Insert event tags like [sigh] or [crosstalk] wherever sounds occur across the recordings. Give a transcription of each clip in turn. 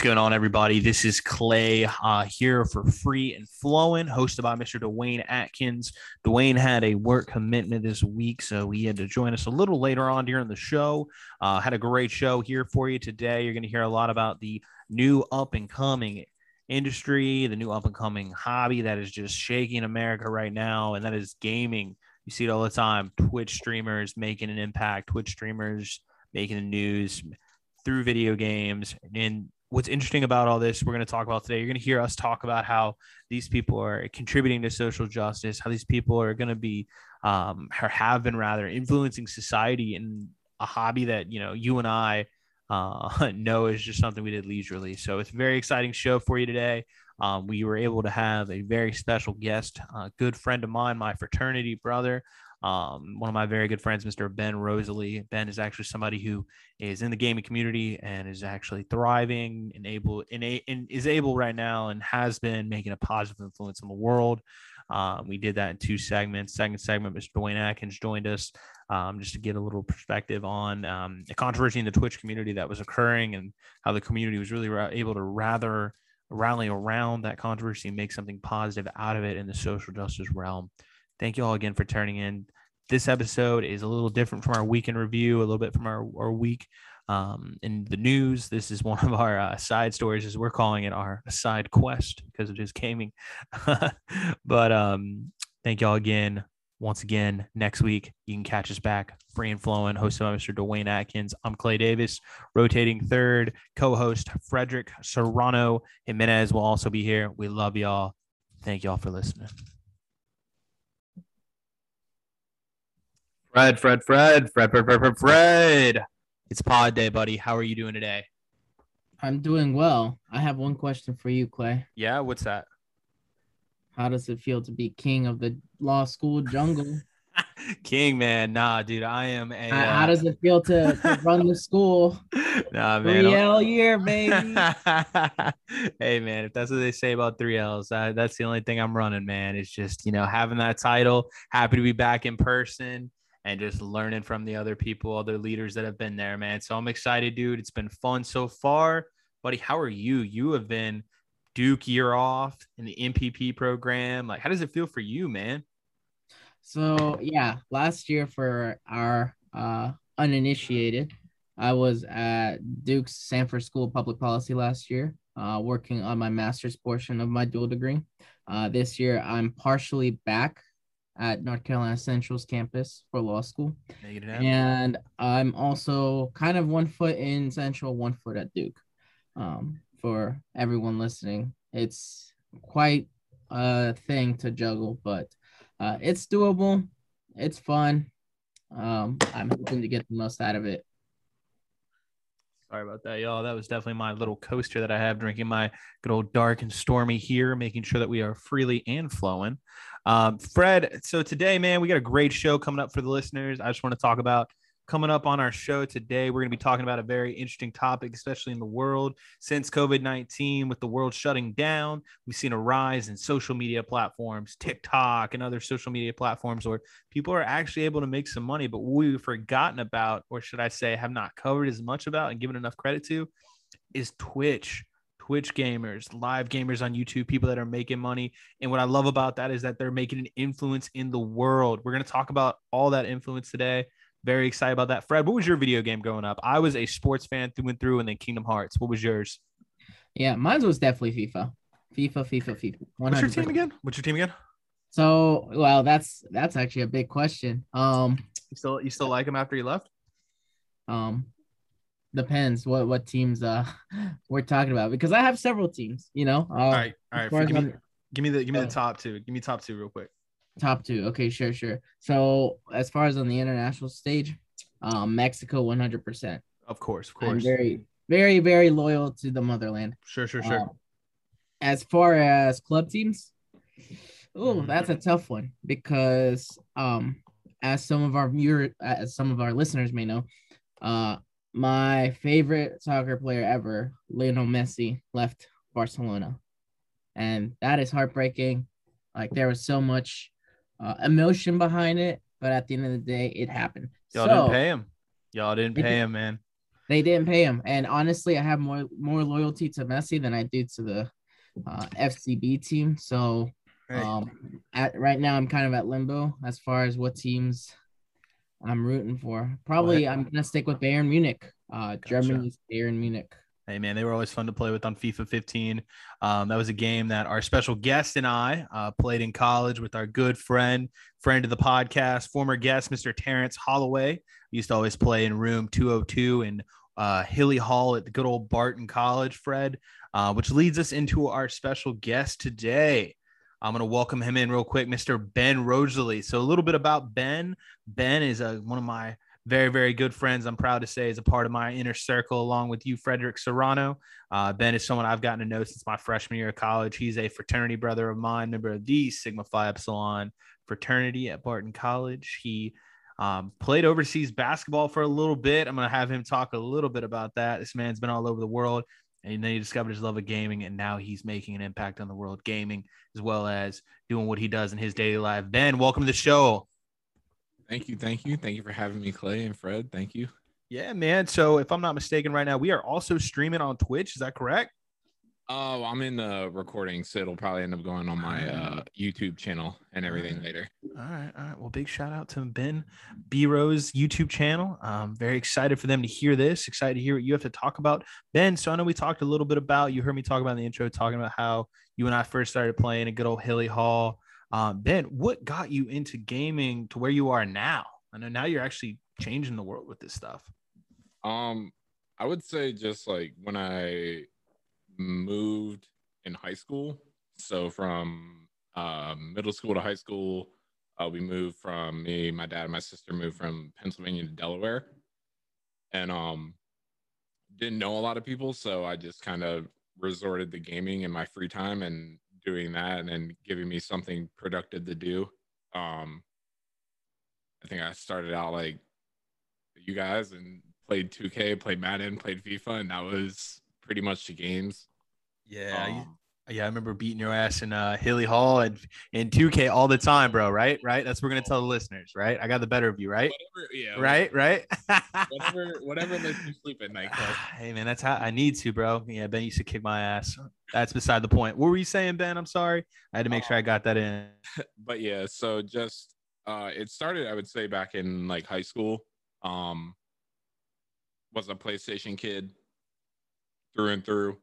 What's going on, everybody? This is Clay uh, here for Free and Flowing, hosted by Mr. Dwayne Atkins. Dwayne had a work commitment this week, so he had to join us a little later on during the show. Uh, had a great show here for you today. You're going to hear a lot about the new up and coming industry, the new up and coming hobby that is just shaking America right now, and that is gaming. You see it all the time Twitch streamers making an impact, Twitch streamers making the news through video games. And what's interesting about all this we're going to talk about today you're going to hear us talk about how these people are contributing to social justice how these people are going to be um, or have been rather influencing society in a hobby that you know you and i uh, [laughs] know is just something we did leisurely. So it's a very exciting show for you today. Um, we were able to have a very special guest a good friend of mine my fraternity brother um, one of my very good friends, Mr. Ben Rosalie. Ben is actually somebody who is in the gaming community and is actually thriving and able and, and is able right now and has been making a positive influence in the world. Um, we did that in two segments. Second segment, Mr. Dwayne Atkins joined us um, just to get a little perspective on um, the controversy in the Twitch community that was occurring and how the community was really ra- able to rather rally around that controversy and make something positive out of it in the social justice realm. Thank you all again for turning in. This episode is a little different from our weekend review, a little bit from our, our week um, in the news. This is one [laughs] of our uh, side stories, as we're calling it, our side quest because it is gaming. [laughs] but um, thank y'all again. Once again, next week, you can catch us back free and flowing, hosted by Mr. Dwayne Atkins. I'm Clay Davis, rotating third, co host Frederick Serrano Jimenez will also be here. We love y'all. Thank y'all for listening. Fred, Fred, Fred, Fred, Fred, Fred, Fred, Fred. It's pod day, buddy. How are you doing today? I'm doing well. I have one question for you, Clay. Yeah, what's that? How does it feel to be king of the law school jungle? [laughs] king, man. Nah, dude, I am a. Uh, how does it feel to, to [laughs] run the school? Nah, man. Three L year, baby. [laughs] hey, man, if that's what they say about three L's, that, that's the only thing I'm running, man. It's just, you know, having that title. Happy to be back in person and just learning from the other people, other leaders that have been there, man. So I'm excited, dude. It's been fun so far. Buddy, how are you? You have been Duke year off in the MPP program. Like, how does it feel for you, man? So, yeah, last year for our uh, uninitiated, I was at Duke's Sanford School of Public Policy last year, uh, working on my master's portion of my dual degree. Uh, this year, I'm partially back at North Carolina Central's campus for law school. And I'm also kind of one foot in Central, one foot at Duke. Um, for everyone listening, it's quite a thing to juggle, but uh, it's doable. It's fun. Um, I'm hoping to get the most out of it. Sorry about that, y'all. That was definitely my little coaster that I have drinking my good old dark and stormy here, making sure that we are freely and flowing. Um, Fred, so today, man, we got a great show coming up for the listeners. I just want to talk about coming up on our show today. We're going to be talking about a very interesting topic, especially in the world since COVID 19, with the world shutting down. We've seen a rise in social media platforms, TikTok, and other social media platforms where people are actually able to make some money. But we've forgotten about, or should I say, have not covered as much about and given enough credit to, is Twitch. Twitch gamers, live gamers on YouTube, people that are making money. And what I love about that is that they're making an influence in the world. We're going to talk about all that influence today. Very excited about that. Fred, what was your video game growing up? I was a sports fan through and through, and then Kingdom Hearts. What was yours? Yeah, mine was definitely FIFA. FIFA, FIFA, FIFA. 100%. What's your team again? What's your team again? So, well, that's that's actually a big question. Um, you still you still like him after he left? Um, depends what what teams uh [laughs] we're talking about because I have several teams. You know. Uh, all right, all right. Give me, give me the give me the top two. Give me top two real quick. Top two. Okay, sure, sure. So as far as on the international stage, um, Mexico, one hundred percent. Of course, of course. I'm very, very, very loyal to the motherland. Sure, sure, sure. Um, as far as club teams, oh, that's a tough one because um, as some of our viewer, as some of our listeners may know, uh, my favorite soccer player ever, Lionel Messi, left Barcelona. And that is heartbreaking. Like there was so much uh, emotion behind it, but at the end of the day, it happened. Y'all so, didn't pay him. Y'all didn't pay him, man. They didn't pay him, and honestly, I have more more loyalty to Messi than I do to the uh, FCB team. So, Right. um, at right now, I'm kind of at limbo as far as what teams I'm rooting for. Probably, I'm gonna stick with Bayern Munich. Uh, Gotcha. Germany's Bayern Munich. Hey man, they were always fun to play with on FIFA 15. Um, that was a game that our special guest and I uh, played in college with our good friend, friend of the podcast, former guest, Mr. Terrence Holloway. We used to always play in room 202 in uh, Hilly Hall at the good old Barton College, Fred, uh, which leads us into our special guest today. I'm going to welcome him in real quick, Mr. Ben Rosalie. So, a little bit about Ben. Ben is uh, one of my very, very good friends. I'm proud to say is a part of my inner circle, along with you, Frederick Serrano. Uh, ben is someone I've gotten to know since my freshman year of college. He's a fraternity brother of mine, member of the Sigma Phi Epsilon fraternity at Barton College. He um, played overseas basketball for a little bit. I'm going to have him talk a little bit about that. This man's been all over the world. And then he discovered his love of gaming, and now he's making an impact on the world gaming as well as doing what he does in his daily life. Ben, welcome to the show. Thank you, thank you, thank you for having me, Clay and Fred. Thank you. Yeah, man. So if I'm not mistaken, right now we are also streaming on Twitch. Is that correct? Oh, I'm in the recording, so it'll probably end up going on my uh, YouTube channel and everything later. All right, all right. Well, big shout out to Ben B Rose YouTube channel. I'm very excited for them to hear this. Excited to hear what you have to talk about, Ben. So I know we talked a little bit about. You heard me talk about in the intro, talking about how you and I first started playing a good old Hilly Hall. Um, ben, what got you into gaming to where you are now? I know now you're actually changing the world with this stuff. Um, I would say just like when I moved in high school, so from uh, middle school to high school, uh, we moved from me, my dad, and my sister moved from Pennsylvania to Delaware, and um, didn't know a lot of people, so I just kind of resorted to gaming in my free time and doing that, and then giving me something productive to do. Um, I think I started out like you guys and played 2K, played Madden, played FIFA, and that was pretty much the games. Yeah, Um, yeah. I remember beating your ass in uh, Hilly Hall and in 2K all the time, bro. Right, right. That's what we're gonna tell the listeners, right? I got the better of you, right? whatever, yeah, Right, right. [laughs] Whatever, whatever lets you sleep at night. Clay. [sighs] hey man, that's how I need to, bro. Yeah, Ben used to kick my ass. That's beside the point. What were you saying, Ben? I'm sorry. I had to make sure I got that in. [laughs] but yeah, so just uh it started, I would say, back in like high school. Um was a PlayStation kid through and through.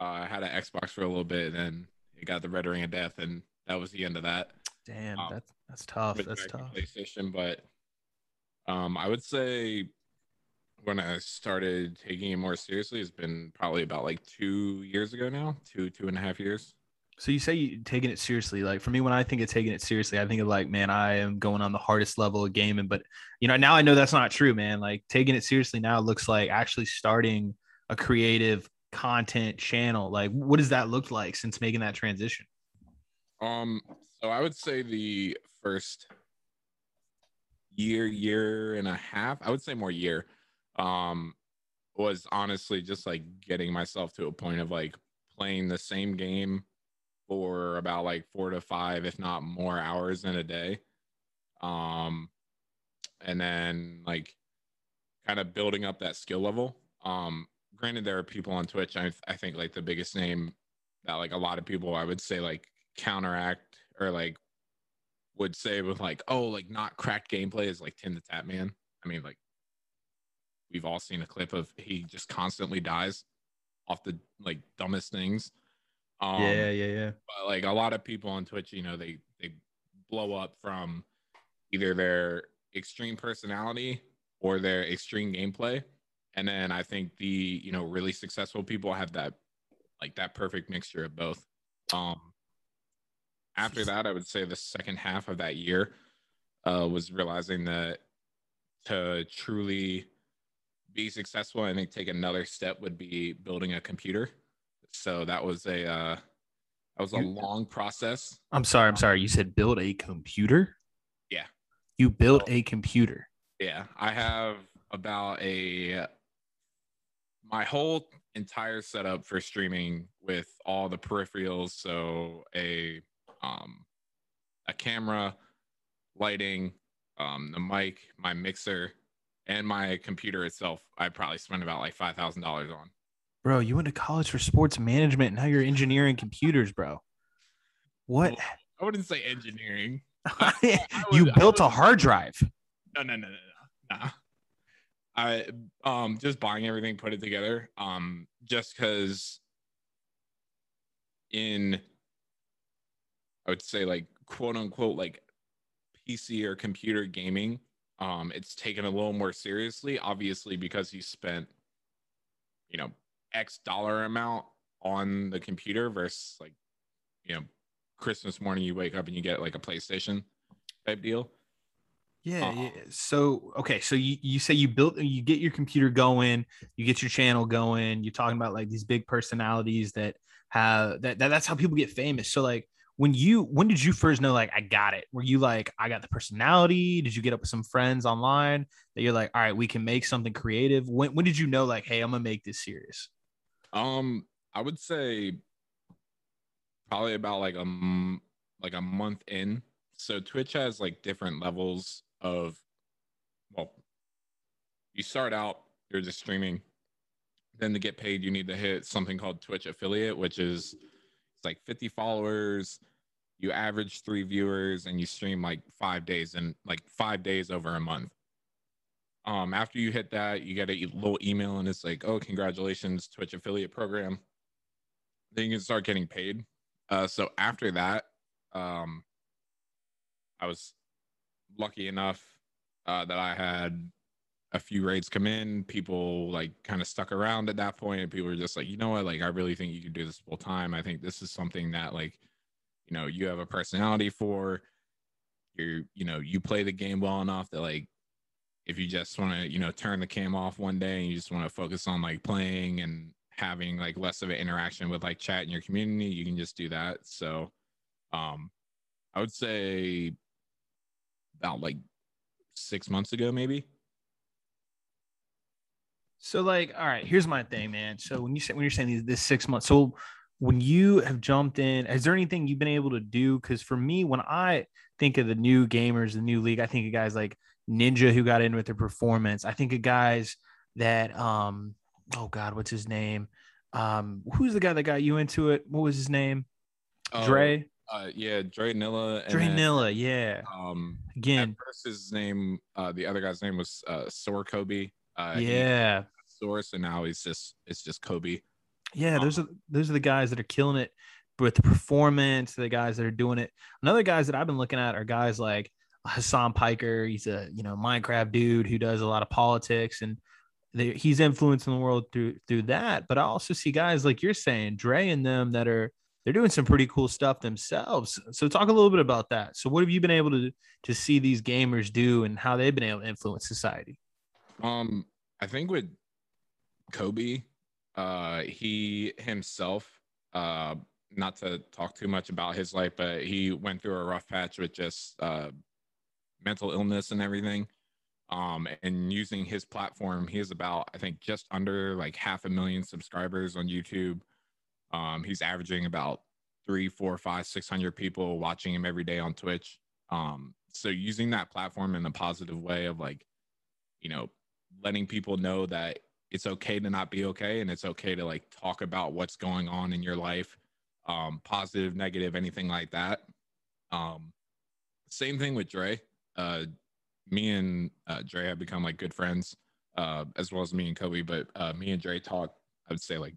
Uh, I had an Xbox for a little bit, and then it got the Red Ring of Death, and that was the end of that. Damn, Um, that's that's tough. That's tough. PlayStation, but um, I would say when I started taking it more seriously, it's been probably about like two years ago now, two two and a half years. So you say you taking it seriously. Like for me, when I think of taking it seriously, I think of like, man, I am going on the hardest level of gaming. But you know, now I know that's not true, man. Like taking it seriously now looks like actually starting a creative content channel. Like, what does that look like since making that transition? Um, so I would say the first year, year and a half, I would say more year, um, was honestly just like getting myself to a point of like playing the same game for about like four to five, if not more hours in a day. Um, and then like kind of building up that skill level. Um, granted, there are people on Twitch. I, I think like the biggest name that like a lot of people I would say like counteract or like would say with like oh like not cracked gameplay is like Tim the Tatman. I mean like we've all seen a clip of he just constantly dies off the like dumbest things. Um, yeah, yeah, yeah. but like a lot of people on Twitch, you know, they they blow up from either their extreme personality or their extreme gameplay. And then I think the, you know, really successful people have that like that perfect mixture of both. Um after that, I would say the second half of that year uh was realizing that to truly be successful, I think take another step would be building a computer. So that was a uh that was a long process. I'm sorry. I'm sorry. You said build a computer. Yeah. You built a computer. Yeah, I have about a my whole entire setup for streaming with all the peripherals. So a um a camera, lighting, um, the mic, my mixer, and my computer itself, I probably spent about like five thousand dollars on. Bro, you went to college for sports management, now you're engineering computers, bro. What? Well, I wouldn't say engineering. [laughs] I you would, built a hard drive. No, no, no, no, no. Nah. I um just buying everything, put it together. Um, just because in I would say like quote unquote like PC or computer gaming, um, it's taken a little more seriously, obviously, because you spent, you know, X dollar amount on the computer versus like, you know, Christmas morning you wake up and you get like a PlayStation type deal. Yeah, uh, yeah. So okay, so you, you say you built you get your computer going, you get your channel going, you're talking about like these big personalities that have that, that that's how people get famous. So like when you when did you first know like I got it? Were you like I got the personality? Did you get up with some friends online that you're like, all right, we can make something creative? When when did you know like, hey, I'm gonna make this serious? Um, I would say probably about like a like a month in. So Twitch has like different levels of well, you start out you're just streaming. Then to get paid, you need to hit something called Twitch affiliate, which is it's like 50 followers. You average three viewers and you stream like five days and like five days over a month. Um after you hit that you get a little email and it's like oh congratulations twitch affiliate program. Then you can start getting paid. Uh so after that um i was lucky enough uh that i had a few raids come in. People like kind of stuck around at that point. And people were just like you know what? Like i really think you can do this full time. I think this is something that like you know you have a personality for. You're you know you play the game well enough that like if you just want to you know turn the cam off one day and you just want to focus on like playing and having like less of an interaction with like chat in your community you can just do that. So um i would say about like six months ago maybe so like all right here's my thing man so when you say when you're saying these this six months so when you have jumped in, is there anything you've been able to do? Because for me, when I think of the new gamers, the new league, I think of guys like Ninja who got in with their performance. I think of guys that, um, oh God, what's his name? Um, who's the guy that got you into it? What was his name? Oh, Dre. Uh, yeah, Dre Nilla. Dre then, Nilla, yeah. Um, again, first his name, uh, the other guy's name was uh, Sor Kobe. Uh, yeah. Source, and now he's just it's just Kobe. Yeah, those are those are the guys that are killing it with the performance. The guys that are doing it. Another guys that I've been looking at are guys like Hasan Piker. He's a you know Minecraft dude who does a lot of politics and they, he's influencing the world through through that. But I also see guys like you're saying, Dre and them that are they're doing some pretty cool stuff themselves. So talk a little bit about that. So what have you been able to to see these gamers do and how they've been able to influence society? Um, I think with Kobe, uh, he himself, uh, not to talk too much about his life, but he went through a rough patch with just uh, mental illness and everything. Um, and using his platform, he has about, I think, just under like half a million subscribers on YouTube. Um, he's averaging about three, four, five, six hundred people watching him every day on Twitch. Um, so using that platform in a positive way of like, you know, letting people know that it's okay to not be okay and it's okay to like talk about what's going on in your life um positive negative anything like that um same thing with dre uh me and uh, dre have become like good friends uh as well as me and kobe but uh me and dre talk i would say like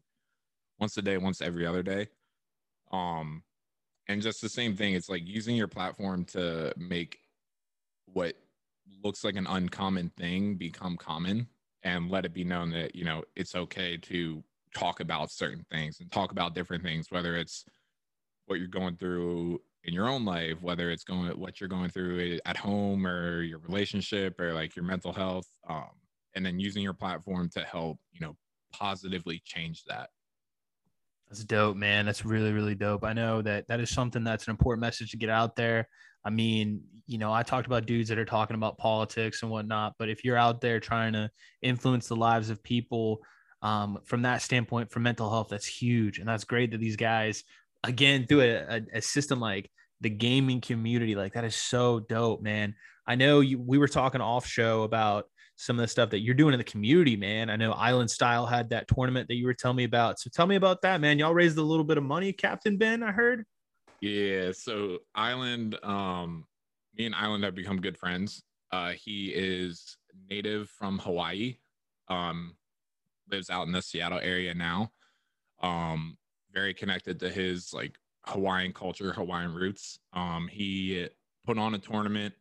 once a day once every other day. Um and just the same thing it's like using your platform to make what looks like an uncommon thing become common and let it be known that you know it's okay to talk about certain things and talk about different things whether it's what you're going through in your own life whether it's going what you're going through at home or your relationship or like your mental health um, and then using your platform to help you know positively change that that's dope man that's really really dope i know that that is something that's an important message to get out there I mean, you know, I talked about dudes that are talking about politics and whatnot, but if you're out there trying to influence the lives of people um, from that standpoint, for mental health, that's huge. And that's great that these guys, again, through a, a, a system like the gaming community, like that is so dope, man. I know you, we were talking off show about some of the stuff that you're doing in the community, man. I know Island Style had that tournament that you were telling me about. So tell me about that, man. Y'all raised a little bit of money, Captain Ben, I heard. Yeah, so Island, um, me and Island have become good friends. Uh, he is native from Hawaii, um, lives out in the Seattle area now. Um, very connected to his like Hawaiian culture, Hawaiian roots. Um, he put on a tournament.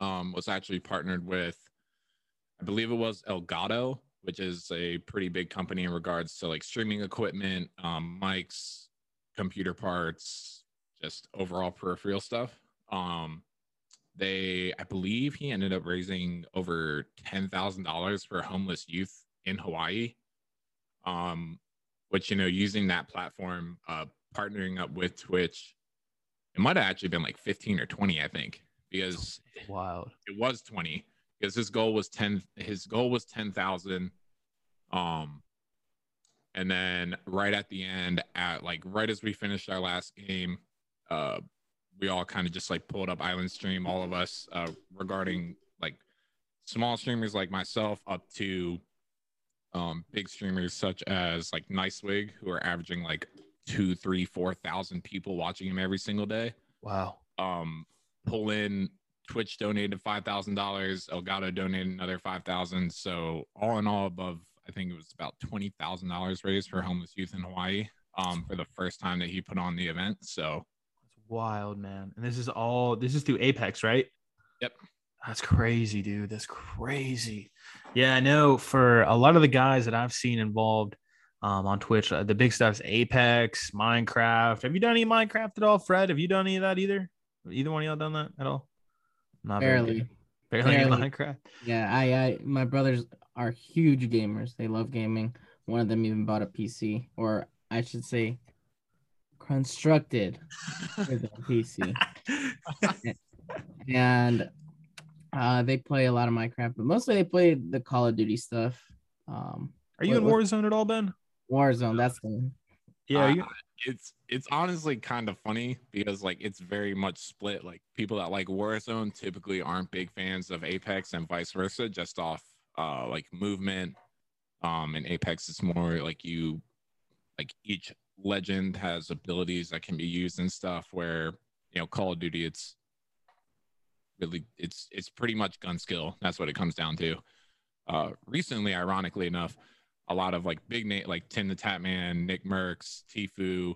Um, was actually partnered with, I believe it was Elgato, which is a pretty big company in regards to like streaming equipment, um, mics, computer parts, just overall peripheral stuff. Um, they, I believe, he ended up raising over ten thousand dollars for homeless youth in Hawaii. Um, which you know, using that platform, uh, partnering up with Twitch, it might have actually been like fifteen or twenty, I think, because Wild. it was 20 because his goal was 10 his goal was 10,000 um and then right at the end at like right as we finished our last game uh we all kind of just like pulled up island stream all of us uh regarding like small streamers like myself up to um big streamers such as like NiceWigg who are averaging like two three four thousand people watching him every single day Wow. um pull in twitch donated five thousand dollars elgato donated another five thousand so all in all above i think it was about twenty thousand dollars raised for homeless youth in hawaii um for the first time that he put on the event so That's wild, man. And this is all this is through Apex, right? Yep. That's crazy, dude. That's crazy. Yeah, I know for a lot of the guys that I've seen involved um, on Twitch, uh, the big stuff is Apex, Minecraft. Have you done any Minecraft at all, Fred? Have you done any of that either? Either one of y'all done that at all? Not Barely. [laughs] Barely, Barely. Minecraft. Yeah, I, I, my brothers are huge gamers. They love gaming. One of them even bought a PC, or I should say, constructed [laughs] with a PC, [laughs] and uh, they play a lot of Minecraft, but mostly they play the Call of Duty stuff. Um, Are you What- in Warzone at all, Ben? Warzone, that's the one. Yeah. Uh, you, it's it's honestly kind of funny because like it's very much split like people that like warzone typically aren't big fans of apex and vice versa just off uh like movement um and apex is more like you like each legend has abilities that can be used and stuff where you know call of duty it's really it's it's pretty much gun skill. That's what it comes down to. Uh recently ironically enough a lot of like big name like Tim the Tatman, Nick Merckx, Tfue,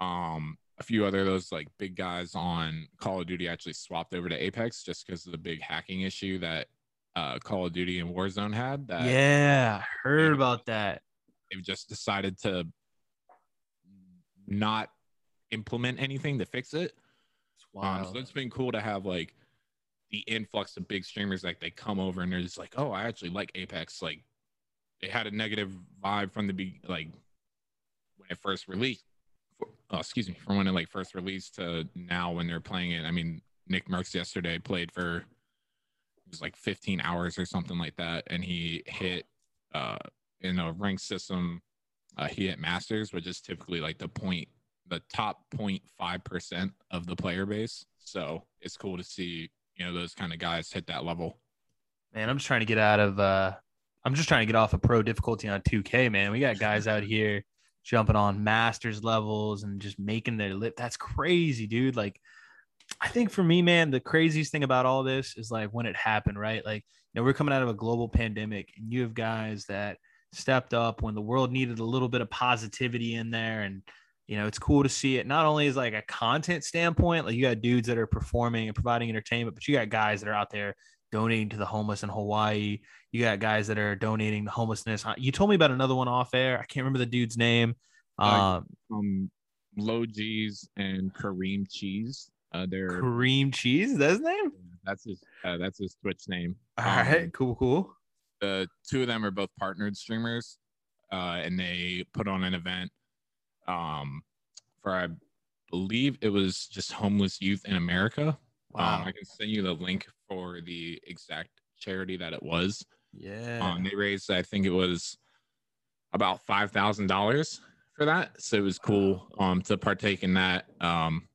um, a few other of those like big guys on Call of Duty actually swapped over to Apex just because of the big hacking issue that uh, Call of Duty and Warzone had. That yeah, I heard about that. they've just decided to not implement anything to fix it. It's Um, so it's been cool to have like the influx of big streamers like they come over and they're just like, oh, I actually like Apex. Like they had a negative vibe from the be like when it first released. Oh, excuse me, from when it like first released to now when they're playing it. I mean, Nickmercs yesterday played for it was like 15 hours or something like that, and he hit uh in a ranked system. Uh, he hit masters, which is typically like the point the top 0.5 percent of the player base. So it's cool to see you know those kind of guys hit that level. Man, I'm just trying to get out of uh I'm just trying to get off of pro difficulty on 2K, man. We got guys out here jumping on masters levels and just making their lip. That's crazy, dude. Like I think for me, man, the craziest thing about all this is like when it happened, right? Like, you know, we're coming out of a global pandemic and you have guys that stepped up when the world needed a little bit of positivity in there and you know, it's cool to see it not only as like a content standpoint, like you got dudes that are performing and providing entertainment, but you got guys that are out there donating to the homeless in Hawaii. You got guys that are donating to homelessness. Uh, You told me about another one off air. I can't remember the dude's name. Uh, Um, Um, Low G's and Kareem Cheese. Uh, they're Kareem Cheese, is that his name? that's his uh, that's his Twitch name. All Um, right, cool, cool. the two of them are both partnered streamers, uh, and they put on an event um, for I believe it was just homeless youth in America. Wow. Um, I can send you the link for the exact charity that it was. yeah. Um, they raised, I think it was about five thousand dollars for that. So it was cool um to partake in that. Um,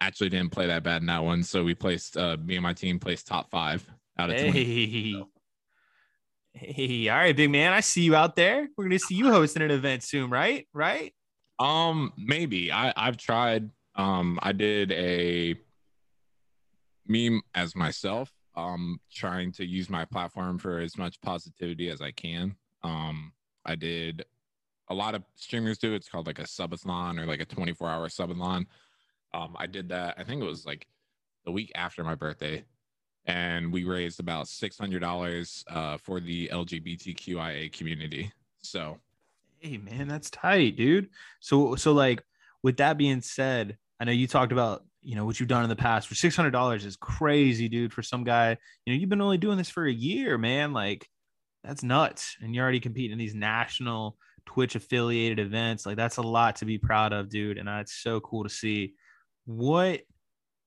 actually didn't play that bad in that one, so we placed uh me and my team placed top five out of twenty. hey, Hey, all right, big man. I see you out there. We're gonna see you hosting an event soon, right? Right? Um, maybe. I I've tried. Um, I did a meme as myself. Um, trying to use my platform for as much positivity as I can. Um, I did a lot of streamers do. It's called like a subathon or like a 24 hour subathon. Um, I did that. I think it was like the week after my birthday, and we raised about six hundred dollars uh, for the LGBTQIA community. So, hey man, that's tight, dude. So so like with that being said, I know you talked about you know what you've done in the past. For six hundred dollars is crazy, dude. For some guy, you know you've been only doing this for a year, man. Like that's nuts, and you're already competing in these national Twitch affiliated events. Like that's a lot to be proud of, dude. And uh, that's so cool to see. What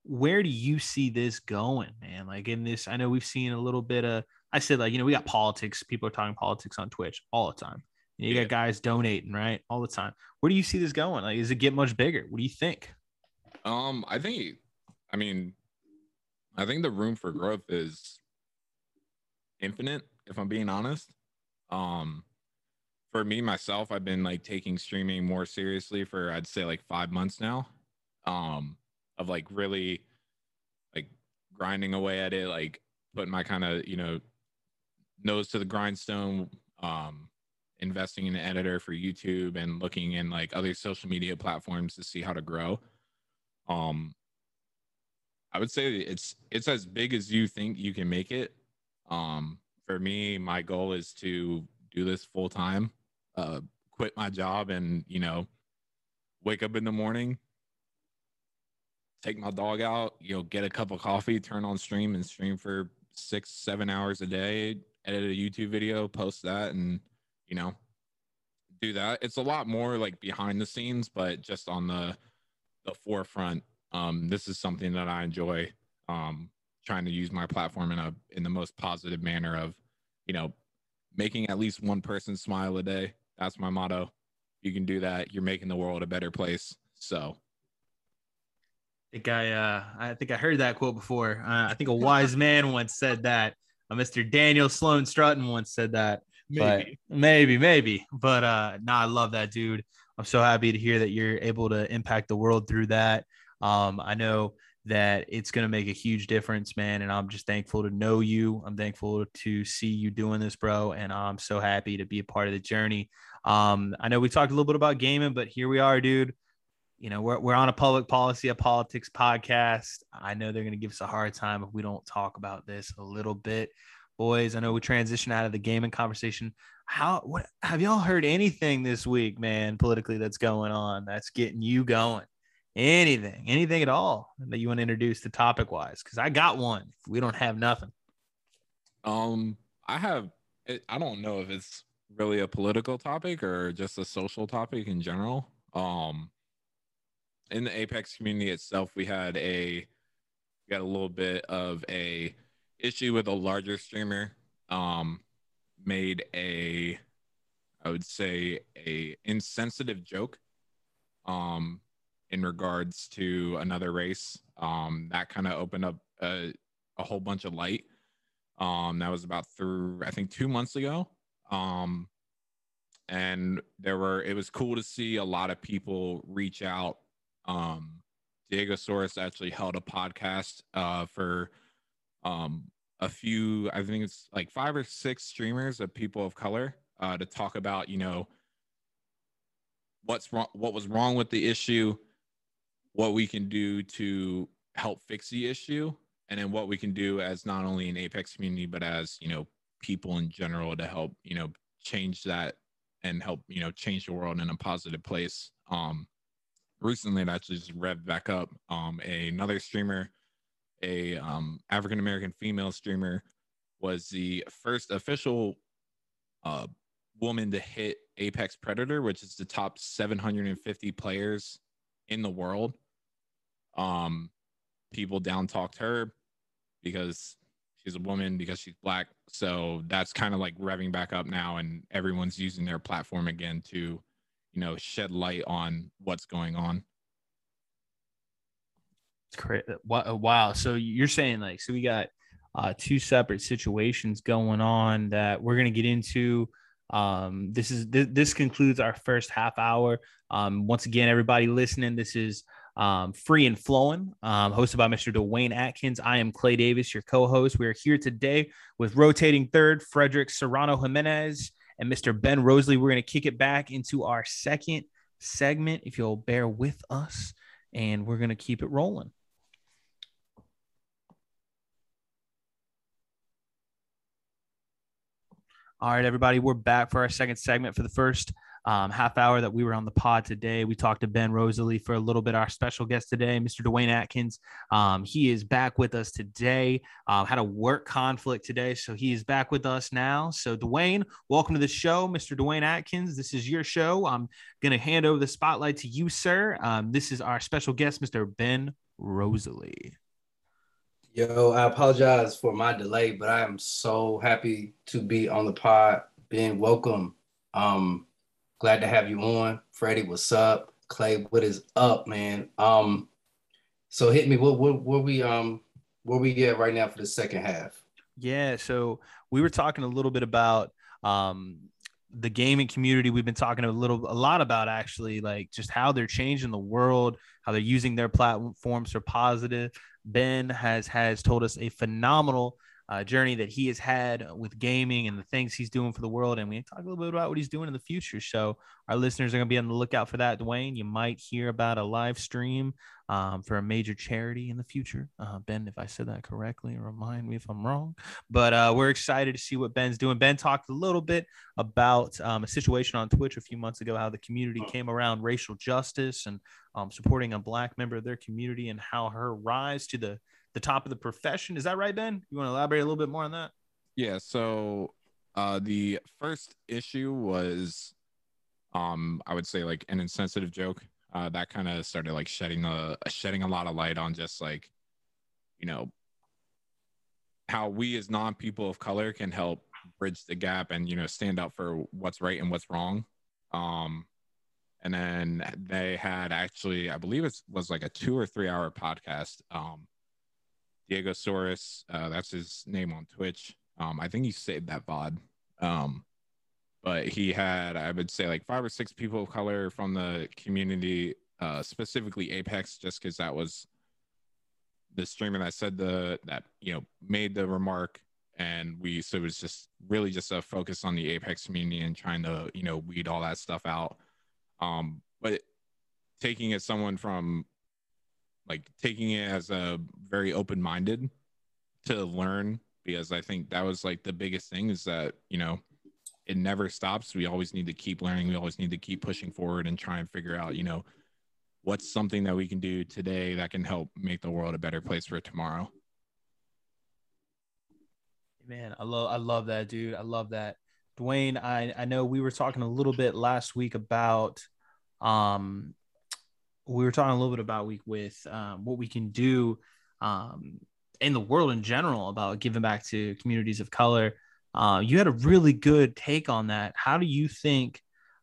where do you see this going, man? Like in this, I know we've seen a little bit of, I said, like, you know, we got politics. People are talking politics on Twitch all the time. You got guys donating, right? All the time. Where do you see this going? Like, does it get much bigger? What do you think? Um, I think, I mean, I think the room for growth is infinite, if I'm being honest. Um, for me myself, I've been like taking streaming more seriously for I'd say like five months now. Um, of like really like grinding away at it, like putting my kind of, you know, nose to the grindstone, um, investing in an editor for YouTube and looking in like other social media platforms to see how to grow. Um, I would say it's it's as big as you think you can make it. Um, for me, my goal is to do this full time, uh, quit my job, and you know, wake up in the morning, take my dog out, you know, get a cup of coffee, turn on stream and stream for six, seven hours a day, edit a YouTube video, post that, and you know, do that. It's a lot more like behind the scenes, but just on the the forefront. Um, this is something that I enjoy. Um, trying to use my platform in a in the most positive manner of, you know, making at least one person smile a day. That's my motto. You can do that. You're making the world a better place. So I think I, uh, I think I heard that quote before. Uh, I think a wise man once said that. Uh, Mr. Daniel Sloan Strutton once said that. Maybe, but maybe, maybe. But uh, nah, I love that dude. I'm so happy to hear that you're able to impact the world through that. Um, I know that it's going to make a huge difference, man. And I'm just thankful to know you. I'm thankful to see you doing this, bro. And I'm so happy to be a part of the journey. Um, I know we talked a little bit about gaming, but here we are, dude you know, we're, we're on a public policy, a politics podcast. I know they're going to give us a hard time if we don't talk about this a little bit. Boys, I know we transition out of the gaming conversation. How, what have y'all heard anything this week, man, politically that's going on that's getting you going? Anything, anything at all that you want to introduce to topic wise? Because I got one. We don't have nothing. Um, I have, I don't know if it's really a political topic or just a social topic in general. Um, in the Apex community itself, we had a we got a little bit of a issue with a larger streamer. Um, made a I would say a insensitive joke um in regards to another race. Um, that kind of opened up a, a whole bunch of light. Um, that was about through I think two months ago. Um, and there were it was cool to see a lot of people reach out um, Diegosaurs actually held a podcast uh, for um, a few, I think it's like five or six streamers of people of color uh, to talk about, you know, what's wrong, what was wrong with the issue, what we can do to help fix the issue, and then what we can do as not only an Apex community but as you know people in general to help you know change that and help you know change the world in a positive place. Um, recently it actually just revved back up. Um, another streamer, a um, African American female streamer, was the first official uh, woman to hit Apex Predator, which is the top 750 players in the world. Um, people down talked her because she's a woman, because she's black. So that's kind of like revving back up now, and everyone's using their platform again to you know shed light on what's going on wow so you're saying like so we got uh, two separate situations going on that we're going to get into. Um, this is th- this concludes our first half hour. Um, once again, everybody listening, this is um, Free and Flowing, um, hosted by Mr. Dwayne Atkins. I am Clay Davis, your co-host. We are here today with rotating third Frederick Serrano Jimenez and Mr. Ben Rosalie. We're going to kick it back into our second segment, if you'll bear with us, and we're going to keep it rolling. All right, everybody, we're back for our second segment. For the first um, half hour that we were on the pod today, we talked to Ben Rosalie for a little bit. Our special guest today, Mr. Dwayne Atkins, um, he is back with us today. Uh, had a work conflict today, so he is back with us now. So, Dwayne, welcome to the show, Mr. Dwayne Atkins. This is your show. I'm going to hand over the spotlight to you, sir. Um, this is our special guest, Mr. Ben Rosalie. Yo, I apologize for my delay, but I am so happy to be on the pod, being welcome. Um, glad to have you on. Freddie, what's up? Clay, what is up, man? Um, so hit me. What what where we um where we get right now for the second half? Yeah, so we were talking a little bit about um the gaming community we've been talking a little a lot about actually like just how they're changing the world how they're using their platforms for positive Ben has has told us a phenomenal uh, journey that he has had with gaming and the things he's doing for the world. And we talk a little bit about what he's doing in the future. So our listeners are going to be on the lookout for that. Dwayne, you might hear about a live stream um, for a major charity in the future. Uh, ben, if I said that correctly, remind me if I'm wrong. But uh, we're excited to see what Ben's doing. Ben talked a little bit about um, a situation on Twitch a few months ago, how the community came around racial justice and um, supporting a black member of their community and how her rise to the the top of the profession. Is that right, Ben? You want to elaborate a little bit more on that? Yeah. So uh, the first issue was, um, I would say like an insensitive joke. Uh, that kind of started like shedding a shedding a lot of light on just like, you know, how we as non people of color can help bridge the gap and you know stand up for what's right and what's wrong. Um, and then they had actually, I believe it was like a two or three hour podcast. Um, Diegosaurs, uh, that's his name on Twitch. Um, I think he saved that VOD. Um, but he had, I would say, like five or six people of color from the community, uh, specifically Apex, just because that was the streamer that said the that you know made the remark, and we so it was just really just a focus on the Apex community and trying to you know weed all that stuff out. Um, but taking it someone from like taking it as a very open minded to learn because I think that was like the biggest thing is that, you know, it never stops. We always need to keep learning. We always need to keep pushing forward and try and figure out, you know, what's something that we can do today that can help make the world a better place for tomorrow. Man, I love I love that, dude. I love that. Dwayne, I, I know we were talking a little bit last week about um we were talking a little bit about week with um, what we can do um, in the world in general about giving back to communities of color. Uh, you had a really good take on that. How do you think,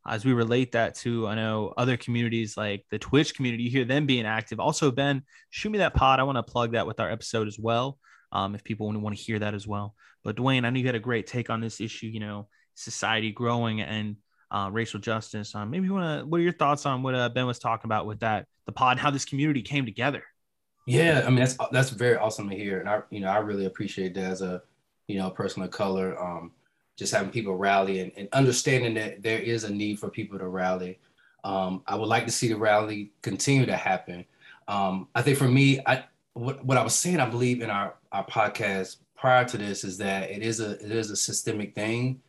as we relate that to, I know other communities like the Twitch community, you hear them being active. Also, Ben, shoot me that pod. I want to plug that with our episode as well. Um, if people want to hear that as well. But Dwayne, I know you had a great take on this issue. You know, society growing and uh, racial justice. Um, maybe you want to. What are your thoughts on what uh, Ben was talking about with that the pod, how this community came together? Yeah, I mean that's that's very awesome to hear, and I you know I really appreciate that as a you know a person of color. Um, just having people rally and, and understanding that there is a need for people to rally. Um, I would like to see the rally continue to happen. Um, I think for me, I what, what I was saying, I believe in our, our podcast prior to this is that it is a it is a systemic thing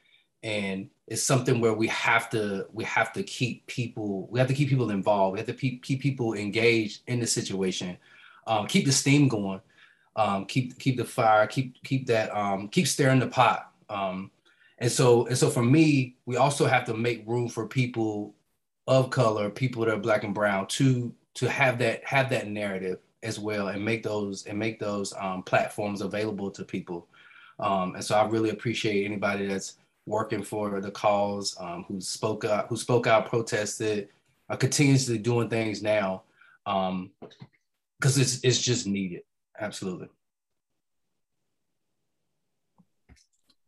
and it's something where we have to we have to keep people we have to keep people involved we have to keep, keep people engaged in the situation um, keep the steam going um, keep keep the fire keep keep that um, keep stirring the pot um, and so and so for me we also have to make room for people of color people that are black and brown to to have that have that narrative as well and make those and make those um, platforms available to people um, and so i really appreciate anybody that's working for the cause, um, who spoke out, who spoke out, protested, uh, continuously doing things now, because um, it's it's just needed. Absolutely.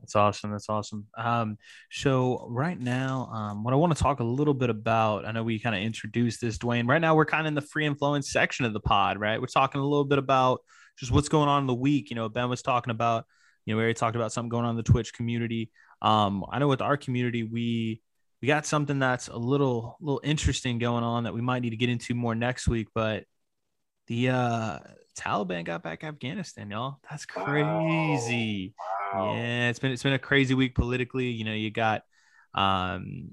That's awesome. That's awesome. Um, so right now, um, what I want to talk a little bit about, I know we kind of introduced this, Dwayne. Right now, we're kind of in the free influence section of the pod, right? We're talking a little bit about just what's going on in the week. You know, Ben was talking about, you know, we already talked about something going on in the Twitch community. Um, I know with our community, we we got something that's a little little interesting going on that we might need to get into more next week. But the uh Taliban got back Afghanistan, y'all. That's crazy. Wow. Yeah, it's been it's been a crazy week politically. You know, you got um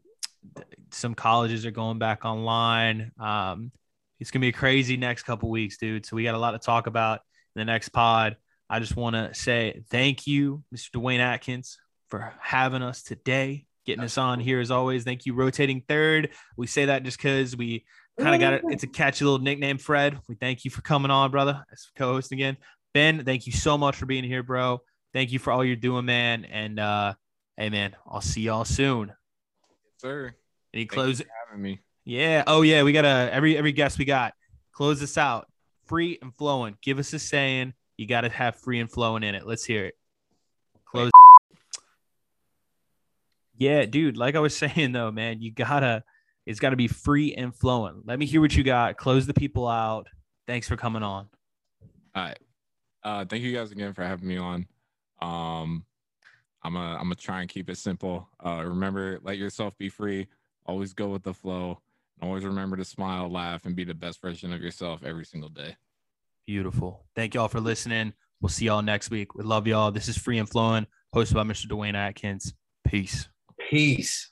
some colleges are going back online. Um, it's gonna be a crazy next couple weeks, dude. So we got a lot to talk about in the next pod. I just want to say thank you, Mr. Dwayne Atkins, for having us today, getting us on here as always. Thank you, rotating third. We say that just because we kind of got it. It's a catchy little nickname, Fred. We thank you for coming on, brother, as co-host again. Ben, thank you so much for being here, bro. Thank you for all you're doing, man. And uh, hey, man, I'll see y'all soon. Yes, sir. Any close having me? Yeah. Oh yeah. We got a every every guest we got. Close this out. Free and flowing. Give us a saying. You got to have free and flowing in it. Let's hear it. Close. Yeah, dude. Like I was [laughs] saying though, man, you gotta. It's got to be free and flowing. Let me hear what you got. Close the people out. Thanks for coming on. All right. Uh, thank you guys again for having me on. Um, I'm gonna I'm gonna try and keep it simple. Uh, remember, let yourself be free. Always go with the flow. Always remember to smile, laugh, and be the best version of yourself every single day. Beautiful. Thank y'all for listening. We'll see y'all next week. We love y'all. This is Free and Flowing, hosted by Mr. Dwayne Atkins. Peace. Peace.